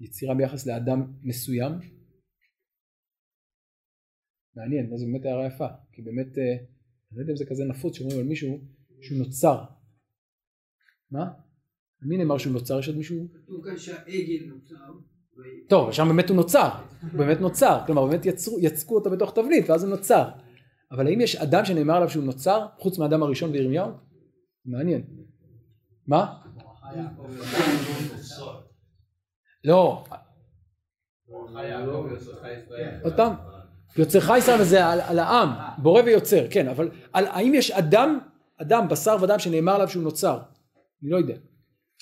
יצירה ביחס לאדם מסוים? מעניין, זו באמת הערה יפה, כי באמת, אה, אני לא יודע אם זה כזה נפוץ שאומרים על מישהו שהוא נוצר. מה? מי נאמר שהוא נוצר? יש עוד מישהו? כתוב כאן שהעגל נוצר. טוב, שם באמת הוא נוצר, הוא באמת נוצר, כלומר באמת יצרו, יצקו אותו בתוך תבנית ואז הוא נוצר. אבל האם יש אדם שנאמר עליו שהוא נוצר, חוץ מהאדם הראשון בירמיהו? מעניין. מה? לא, עוד פעם, יוצרך ישראל זה על, העם, בורא ויוצר, כן, אבל האם יש אדם, אדם, בשר ודם שנאמר עליו שהוא נוצר? אני לא יודע.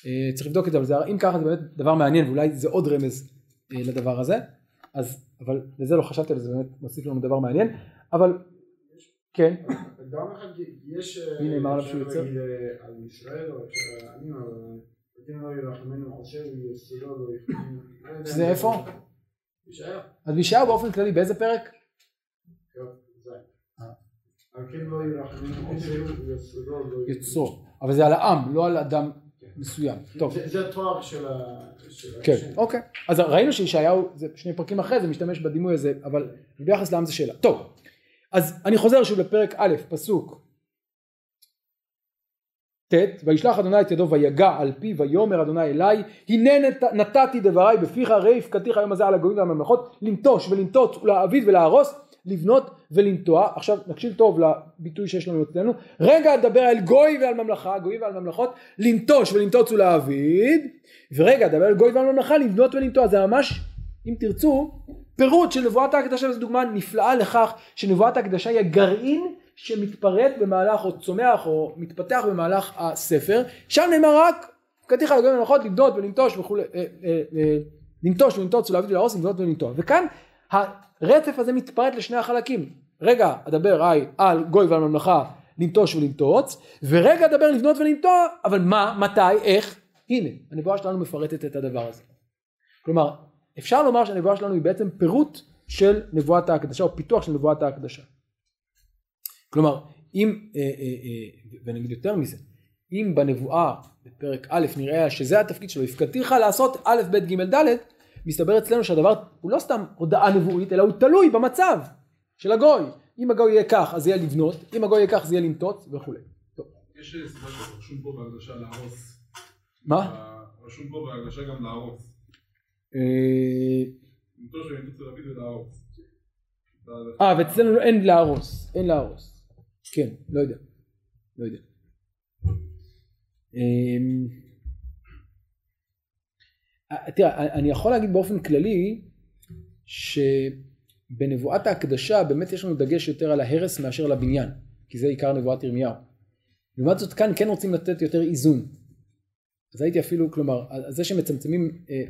אה, צריך לבדוק את זה, אבל אם ככה זה באמת דבר מעניין, ואולי זה עוד רמז אה, לדבר הזה, אז, אבל לזה לא חשבתי, זה באמת מוסיף לנו דבר מעניין, אבל, כן, גם אחד יש... מי נאמר עליו שהוא? להגיד, אה, על ישראל או חושב ויסודו לא. לא שזה איפה? ישעיה. אז בישעיהו באופן כללי באיזה פרק? כן, כן לא. יצרו, אבל זה על העם, לא על אדם מסוים. טוב, זה- התואר של ה... כן. אוקיי. אז ראינו שישעיהו, זה שני פרקים אחרי זה משתמש בדימוי הזה, אבל ביחס לעם זה שאלה. טוב, אז אני חוזר שוב לפרק א', פסוק ט', וישלח אדוני את ידו ויגע על פי ויאמר אדוני אליי, הנה נת, נתתי דבריי בפיך הרי הפקדתיך היום הזה על הגויים והממלכות, לנטוש ולנטוץ ולהעביד ולהרוס, לבנות ולנטוע. עכשיו נקשיב טוב לביטוי שיש לנו אצלנו, רגע אדבר על גוי ועל ממלכה, גויים ועל ממלכות, לנטוש ולנטוץ ולהעביד, ורגע אדבר על גוי ועל ממלכה, לבנות ולנטוע. זה ממש, אם תרצו, פירוט של נבואת ההקדשה, וזו דוגמה נפלאה לכך שנבואת ההקדשה היא הגרעין שמתפרט במהלך או צומח או מתפתח במהלך הספר, שם נאמר רק הפקדתיך על הגויים והממלכות לבנות ולנטוש וכולי, אה, אה, אה, לנטוש ולנטוץ ולהביא ולהרוס, לבנות ולנטוע. וכאן הרצף הזה מתפרט לשני החלקים. רגע אדבר היי, על גוי ועל ממלכה לנטוש ולנטוץ, ורגע אדבר לבנות ולנטוע, אבל מה, מתי, איך, הנה, הנבואה שלנו מפרטת את הדבר הזה. כלומר, אפשר לומר שהנבואה שלנו היא בעצם פירוט של נבואת ההקדשה, או פיתוח של נבואת ההקדשה. כלומר, אם, אה, אה, אה, ואני אגיד יותר מזה, אם בנבואה בפרק א' נראה שזה התפקיד שלו, הפקדתיך לעשות א', ב', ג', ד', מסתבר אצלנו שהדבר הוא לא סתם הודעה נבואית, אלא הוא תלוי במצב של הגוי. אם הגוי יהיה כך, אז יהיה לבנות, אם הגוי יהיה כך, זה יהיה לנטוץ וכולי. יש סיבה שרשום פה בהקדשה להרוס. מה? רשום פה בהקדשה גם להרוס. אה, ואצלנו אין להרוס, אין להרוס. כן, לא יודע. לא יודע. אמ, אה, תראה, אני יכול להגיד באופן כללי שבנבואת ההקדשה באמת יש לנו דגש יותר על ההרס מאשר על הבניין, כי זה עיקר נבואת ירמיהו. לעומת זאת כאן כן רוצים לתת יותר איזון. אז הייתי אפילו, כלומר, זה שמצמצמים אה,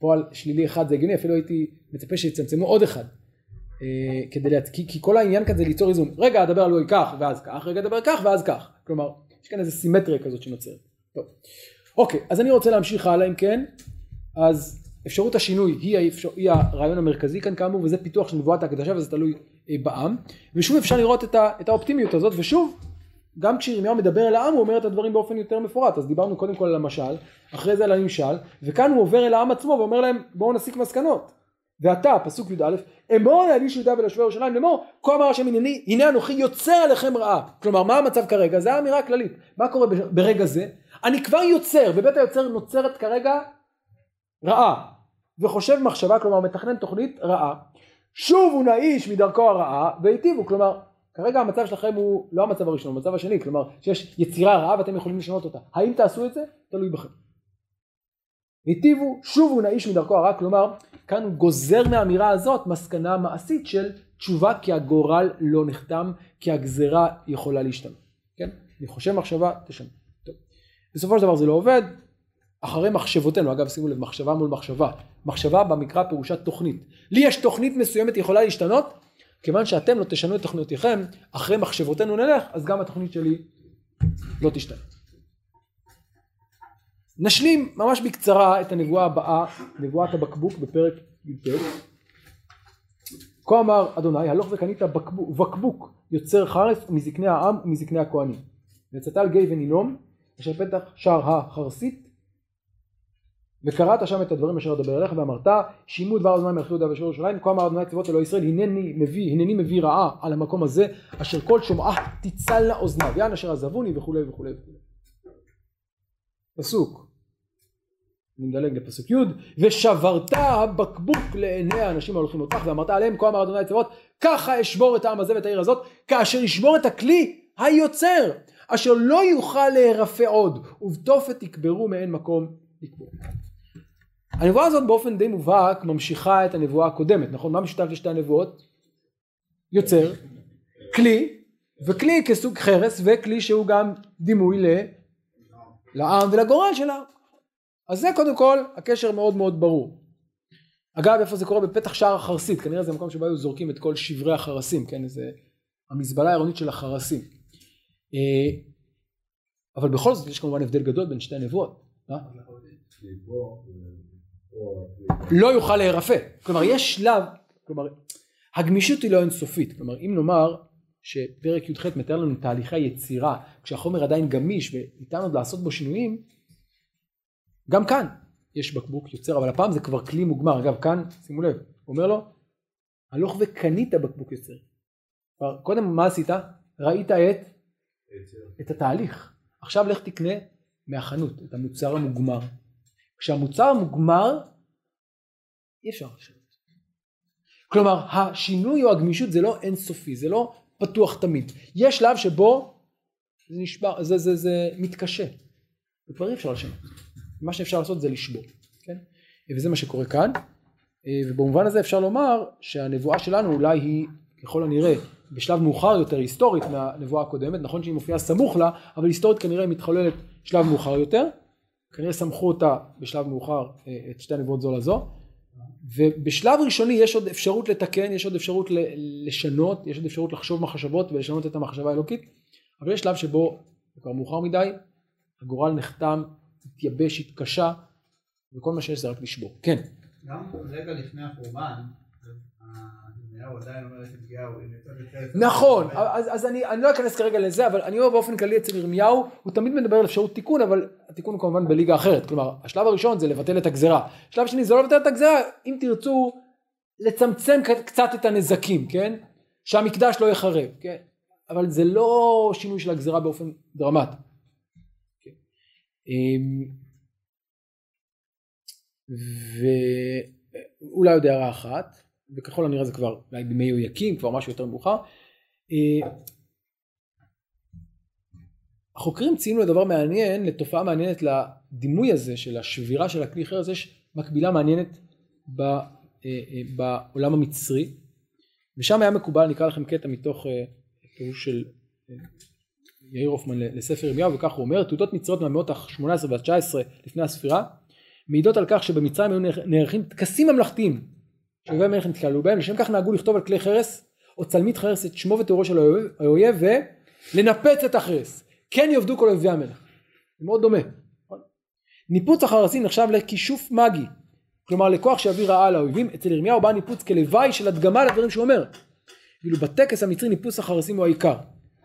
פועל שלילי אחד זה הגיוני, אפילו הייתי מצפה שיצמצמו עוד אחד. אה, כדי להצ... כי, כי כל העניין כאן זה ליצור איזון. רגע אדבר על גוי כך ואז כך, רגע אדבר כך ואז כך. כלומר, יש כאן איזה סימטריה כזאת שנוצרת. טוב. אוקיי, אז אני רוצה להמשיך הלאה אם כן. אז אפשרות השינוי היא, האפשר... היא הרעיון המרכזי כאן כאמור, וזה פיתוח של נבואת ההקדשה וזה תלוי אה, בעם. ושוב אפשר לראות את, ה... את האופטימיות הזאת, ושוב, גם כשירמיהו מדבר אל העם הוא אומר את הדברים באופן יותר מפורט. אז דיברנו קודם כל על המשל, אחרי זה על הנמשל, וכאן הוא עובר אל העם עצמו ואומר להם בואו נסיק מסקנות. ועתה, פסוק י"א, אמור אל איש יהודה ולשבי ירושלים לאמור, כה אמר השם הנני, הנה אנוכי יוצר עליכם רעה. כלומר, מה המצב כרגע? זה האמירה הכללית. מה קורה ברגע זה? אני כבר יוצר, ובית היוצר נוצרת כרגע רעה. וחושב מחשבה, כלומר מתכנן תוכנית רעה. שובו נא איש מדרכו הרעה והיטיבו, כלומר, כרגע המצב שלכם הוא לא המצב הראשון, המצב השני, כלומר, שיש יצירה רעה ואתם יכולים לשנות אותה. האם תעשו את זה? תלוי בכם. היטיבו, שובו נא איש מדרכו הרע, כלומר, כאן הוא גוזר מהאמירה הזאת מסקנה מעשית של תשובה כי הגורל לא נחתם, כי הגזרה יכולה להשתנות. כן? אני חושב מחשבה, תשנה. טוב. בסופו של דבר זה לא עובד, אחרי מחשבותינו, אגב שימו לב, מחשבה מול מחשבה. מחשבה במקרא פירושה תוכנית. לי יש תוכנית מסוימת יכולה להשתנות, כיוון שאתם לא תשנו את תוכניותיכם, אחרי מחשבותינו נלך, אז גם התוכנית שלי לא תשתנה. נשלים ממש בקצרה את הנבואה הבאה, נבואת הבקבוק בפרק י"ט. כה אמר אדוני הלוך וקנית בקבוק, בקבוק יוצר חרס מזקני העם ומזקני הכהנים וצטל גיא ונילום אשר פתח שער החרסית וקראת שם את הדברים אשר אדבר אליך ואמרת שימו דבר אדוני מלכי יהודה ושל ירושלים כה אמר אדוני צבאות אלוהי ישראל הנני מביא הנני מביא רעה על המקום הזה אשר כל שומעה תצלנה אוזניו יען אשר עזבוני וכולי וכולי וכולי פסוק אני מדלג לפסוק י' ושברת הבקבוק לעיני האנשים ההולכים אותך ואמרת עליהם כה אמר אדוני צבאות ככה אשבור את העם הזה ואת העיר הזאת כאשר ישבור את הכלי היוצר אשר לא יוכל להירפא עוד ובתופת יקברו מעין מקום לקבור. הנבואה הזאת באופן די מובהק ממשיכה את הנבואה הקודמת נכון מה משותף לשתי הנבואות? יוצר כלי וכלי כסוג חרס וכלי שהוא גם דימוי ל... לעם ולגורל של העם אז זה קודם כל הקשר מאוד מאוד ברור. אגב איפה זה קורה בפתח שער החרסית כנראה זה מקום שבו היו זורקים את כל שברי החרסים כן זה המזבלה העירונית של החרסים. אה, אבל בכל זאת יש כמובן הבדל גדול בין שתי הנבואות. לא יוכל להירפא. כלומר יש שלב, כלומר הגמישות היא לא אינסופית. כלומר אם נאמר שפרק י"ח מתאר לנו תהליכי יצירה כשהחומר עדיין גמיש וניתן עוד לעשות בו שינויים גם כאן יש בקבוק יוצר אבל הפעם זה כבר כלי מוגמר. אגב כאן שימו לב אומר לו הלוך וקנית בקבוק יוצר. קודם מה עשית? ראית את את התהליך. עכשיו לך תקנה מהחנות את המוצר המוגמר כשהמוצר מוגמר אי אפשר לשנות. כלומר השינוי או הגמישות זה לא אינסופי זה לא פתוח תמיד. יש שלב שבו זה נשבר זה זה זה מתקשה וכבר אי אפשר לשנות. מה שאפשר לעשות זה לשבור, כן? וזה מה שקורה כאן, ובמובן הזה אפשר לומר שהנבואה שלנו אולי היא ככל הנראה בשלב מאוחר יותר היסטורית מהנבואה הקודמת, נכון שהיא מופיעה סמוך לה, אבל היסטורית כנראה היא מתחוללת שלב מאוחר יותר, כנראה סמכו אותה בשלב מאוחר את שתי הנבואות זו לזו, ובשלב ראשוני יש עוד אפשרות לתקן, יש עוד אפשרות לשנות, יש עוד אפשרות לחשוב מחשבות ולשנות את המחשבה האלוקית, אבל יש שלב שבו זה כבר מאוחר מדי, הגורל נחתם התייבש, התקשה, וכל מה שיש זה רק לשבור. כן. גם רגע לפני החורבן, ירמיהו עדיין אומר לחזקיהו, נכון, אז, אני, לא אכנס כרגע לזה, אבל אני אומר באופן כללי אצל ירמיהו, הוא תמיד מדבר על אפשרות תיקון, אבל התיקון הוא כמובן בליגה אחרת. כלומר, השלב הראשון זה לבטל את הגזרה. השלב השני זה לא לבטל את הגזרה, אם תרצו לצמצם קצת את הנזקים, כן? שהמקדש לא יחרב, כן? אבל זה לא שינוי של הגזרה באופן דרמטי. אמ, ואולי עוד הערה אחת, וככל הנראה זה כבר אולי בימי יהויקים, כבר משהו יותר מאוחר. אה, החוקרים ציינו לדבר מעניין, לתופעה מעניינת לדימוי הזה של השבירה של הכלי חרס, יש מקבילה מעניינת ב, אה, אה, בעולם המצרי, ושם היה מקובל, נקרא לכם קטע מתוך פירוש של יאיר הופמן לספר ירמיהו וכך הוא אומר תעודות מצריות מהמאות ה-18 וה-19 לפני הספירה מעידות על כך שבמצרים היו נערכים טקסים ממלכתיים שאויבי המלך נתקלו בהם לשם כך נהגו לכתוב על כלי חרס או צלמית חרס את שמו ותיאורו של האויב ולנפץ את החרס. כן יאבדו כל אויבי המלך. זה מאוד דומה. ניפוץ החרסים נחשב לכישוף מגי. כלומר לכוח שיביא רעה לאויבים אצל ירמיהו בא ניפוץ כלוואי של הדגמה לדברים שהוא אומר. ואילו בטקס המצרי ניפוץ החרסים הוא העיקר.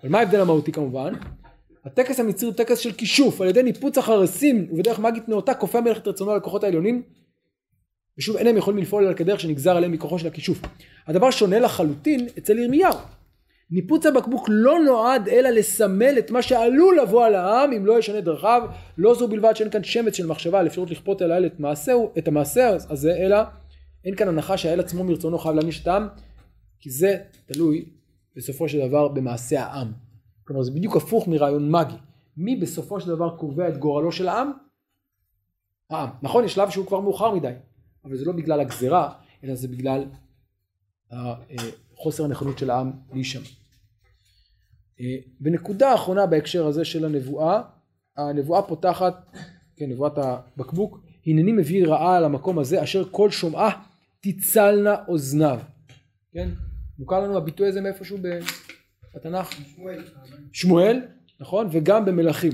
אבל מה ההבדל המהותי כמובן? הטקס המצרי הוא טקס של כישוף. על ידי ניפוץ החרסים ובדרך מגית נאותה כופה המלך את רצונו על הכוחות העליונים ושוב אין הם יכולים לפעול על כדרך שנגזר עליהם מכוחו של הכישוף. הדבר שונה לחלוטין אצל ירמיהו. ניפוץ הבקבוק לא נועד אלא לסמל את מה שעלול לבוא על העם אם לא ישנה דרכיו לא זו בלבד שאין כאן שמץ של מחשבה על אפשרות לכפות על האל את מעשהו את המעשה הזה אלא אין כאן הנחה שהאל עצמו מרצונו חייב להעניש את העם כי זה תלוי בסופו של דבר במעשה העם. כלומר זה בדיוק הפוך מרעיון מגי. מי בסופו של דבר קובע את גורלו של העם? העם. נכון יש שלב שהוא כבר מאוחר מדי אבל זה לא בגלל הגזרה אלא זה בגלל חוסר הנכונות של העם להישמע. בנקודה האחרונה בהקשר הזה של הנבואה הנבואה פותחת כן נבואת הבקבוק הנני מביא רעה על המקום הזה אשר כל שומעה תצלנה אוזניו כן מוכר לנו הביטוי הזה מאיפשהו בתנ"ך? שמואל. שמואל, נכון? וגם במלכים.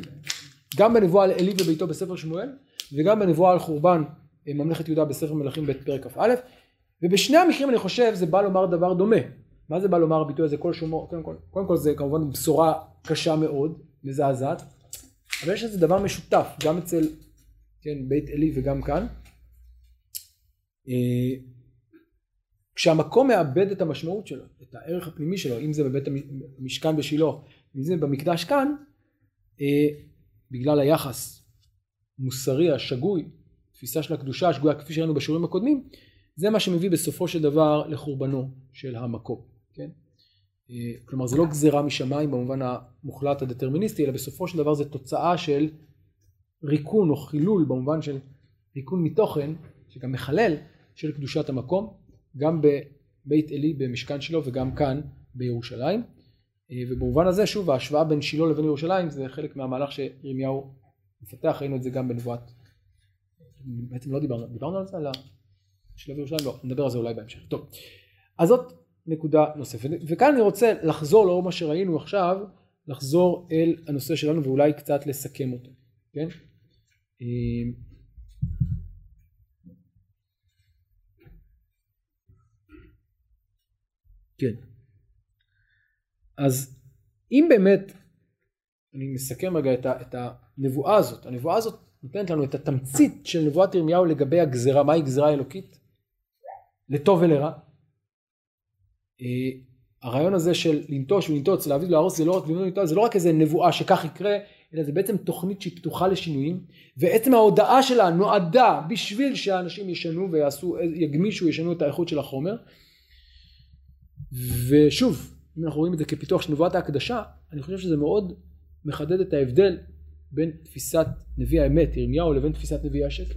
גם בנבואה על עלי וביתו בספר שמואל, וגם בנבואה על חורבן ממלכת יהודה בספר מלכים ב' פרק כ"א, ובשני המקרים אני חושב זה בא לומר דבר דומה. מה זה בא לומר הביטוי הזה כל שומו, קודם כל, קודם כל זה כמובן בשורה קשה מאוד, מזעזעת, אבל יש איזה דבר משותף גם אצל כן, בית עלי וגם כאן. אה, כשהמקום מאבד את המשמעות שלו, את הערך הפנימי שלו, אם זה בבית המשכן בשילה, אם זה במקדש כאן, אה, בגלל היחס המוסרי השגוי, תפיסה של הקדושה השגויה כפי שראינו בשיעורים הקודמים, זה מה שמביא בסופו של דבר לחורבנו של המקום, כן? אה, כלומר זה לא גזירה משמיים במובן המוחלט הדטרמיניסטי, אלא בסופו של דבר זה תוצאה של ריקון או חילול במובן של ריקון מתוכן, שגם מחלל, של קדושת המקום, גם בבית עלי במשכן שלו וגם כאן בירושלים. אה, ובמובן הזה שוב ההשוואה בין שילה לבין ירושלים זה חלק מהמהלך שירמיהו מפתח, ראינו את זה גם בנבואת, בעצם לא דיברנו, דיברנו על זה? על השלב ירושלים? לא, נדבר על זה אולי בהמשך. טוב, אז זאת נקודה נוספת. וכאן אני רוצה לחזור לאור מה שראינו עכשיו, לחזור אל הנושא שלנו ואולי קצת לסכם אותו, כן? אה, כן. אז אם באמת, אני מסכם רגע את, ה, את הנבואה הזאת, הנבואה הזאת נותנת לנו את התמצית של נבואת ירמיהו לגבי הגזרה, מהי גזרה אלוקית? לטוב ולרע. אה, הרעיון הזה של לנטוש ולנטוץ, להביא ולהרוס, זה לא רק לנטוש, זה לא רק איזה נבואה שכך יקרה, אלא זה בעצם תוכנית שהיא פתוחה לשינויים, ועצם ההודעה שלה נועדה בשביל שהאנשים ישנו ויעשו, יגמישו, ישנו את האיכות של החומר. ושוב, אם אנחנו רואים את זה כפיתוח של נבואת ההקדשה, אני חושב שזה מאוד מחדד את ההבדל בין תפיסת נביא האמת, ירמיהו, לבין תפיסת נביאי השקר.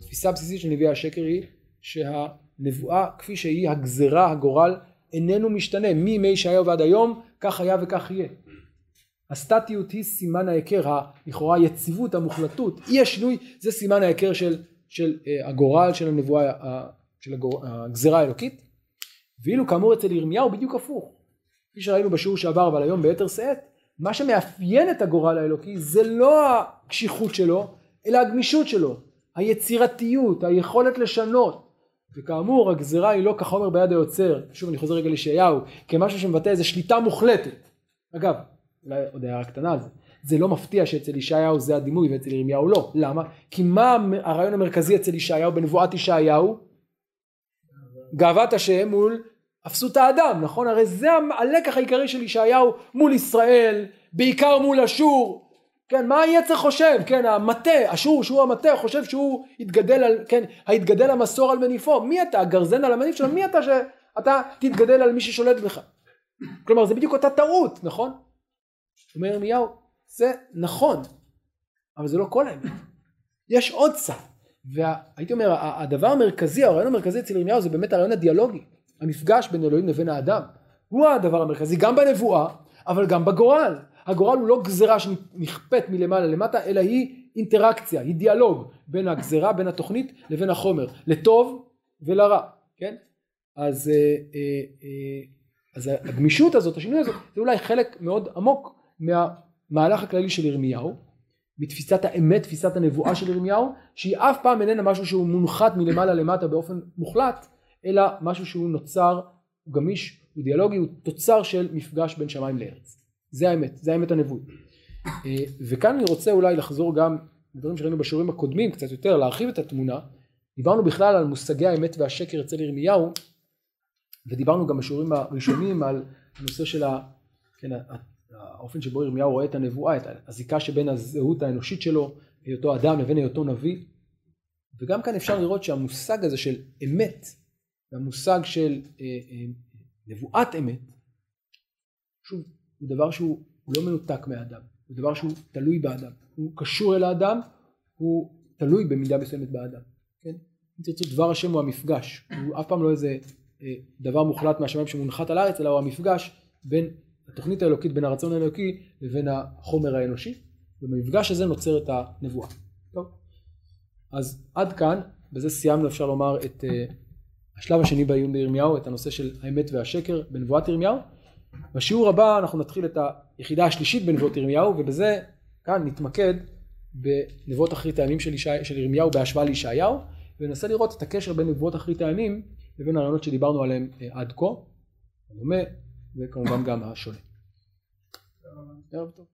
תפיסה בסיסית של נביאי השקר היא שהנבואה כפי שהיא הגזרה, הגורל, איננו משתנה. מימי ישעיהו ועד היום, כך היה וכך יהיה. הסטטיות היא סימן ההיכר, לכאורה היציבות, המוחלטות, אי השינוי, זה סימן ההיכר של, של uh, הגורל של הנבואה, uh, של הגור, הגזרה האלוקית. ואילו כאמור אצל ירמיהו בדיוק הפוך. כפי שראינו בשיעור שעבר אבל היום ביתר שאת, מה שמאפיין את הגורל האלוקי זה לא הקשיחות שלו, אלא הגמישות שלו, היצירתיות, היכולת לשנות. וכאמור הגזירה היא לא כחומר ביד היוצר, שוב אני חוזר רגע לישעיהו, כמשהו שמבטא איזו שליטה מוחלטת. אגב, אולי עוד הערה קטנה על זה, זה לא מפתיע שאצל ישעיהו זה הדימוי ואצל ירמיהו לא, למה? כי מה הרעיון המרכזי אצל ישעיהו בנבואת ישעיהו? גאוות השם מול אפסות האדם, נכון? הרי זה הלקח העיקרי של ישעיהו מול ישראל, בעיקר מול אשור. כן, מה היצר חושב? כן, המטה, אשור שהוא המטה, חושב שהוא יתגדל על, כן, היתגדל המסור על מניפו. מי אתה? הגרזן על המניף שלו? מי אתה שאתה תתגדל על מי ששולט בך? כלומר, זה בדיוק אותה טעות, נכון? אומר ירמיהו, זה נכון, אבל זה לא כל האמת. יש עוד צד. והייתי אומר, הדבר המרכזי, הרעיון המרכזי אצל ירמיהו זה באמת הרעיון הדיאלוגי. המפגש בין אלוהים לבין האדם. הוא הדבר המרכזי, גם בנבואה, אבל גם בגורל. הגורל הוא לא גזרה שנכפית מלמעלה למטה, אלא היא אינטראקציה, היא דיאלוג בין הגזרה, בין התוכנית לבין החומר, לטוב ולרע, כן? אז, אה, אה, אה, אז הגמישות הזאת, השינוי הזאת, זה אולי חלק מאוד עמוק מהמהלך הכללי של ירמיהו, מתפיסת האמת, תפיסת הנבואה של ירמיהו, שהיא אף פעם איננה משהו שהוא מונחת מלמעלה למטה באופן מוחלט, אלא משהו שהוא נוצר, הוא גמיש, הוא דיאלוגי, הוא תוצר של מפגש בין שמיים לארץ. זה האמת, זה האמת הנבואית. אה, וכאן אני רוצה אולי לחזור גם לדברים שראינו בשיעורים הקודמים קצת יותר, להרחיב את התמונה. דיברנו בכלל על מושגי האמת והשקר אצל ירמיהו, ודיברנו גם בשיעורים הראשונים על הנושא של ה... כן, האופן שבו ירמיהו רואה את הנבואה, את הזיקה שבין הזהות האנושית שלו, היותו אדם לבין היותו נביא. וגם כאן אפשר לראות שהמושג הזה של אמת, והמושג של אה, אה, נבואת אמת, שוב, הוא דבר שהוא לא מנותק מהאדם, הוא דבר שהוא תלוי באדם, הוא קשור אל האדם, הוא תלוי במידה מסוימת באדם, כן? אם תרצו דבר השם הוא המפגש, הוא אף פעם לא איזה אה, דבר מוחלט מהשמיים שמונחת על הארץ, אלא הוא המפגש בין התוכנית האלוקית, בין הרצון האלוקי לבין החומר האנושי, ובמפגש הזה נוצרת הנבואה. טוב, אז עד כאן, בזה סיימנו אפשר לומר את השלב השני בעיון בירמיהו, את הנושא של האמת והשקר בנבואת ירמיהו. בשיעור הבא אנחנו נתחיל את היחידה השלישית בנבואות ירמיהו, ובזה כאן נתמקד בנבואות אחרית הימים של, של ירמיהו בהשוואה לישעיהו, וננסה לראות את הקשר בין נבואות אחרית הימים לבין הרעיונות שדיברנו עליהם אה, עד כה, הדומה וכמובן גם השונה. ערב טוב.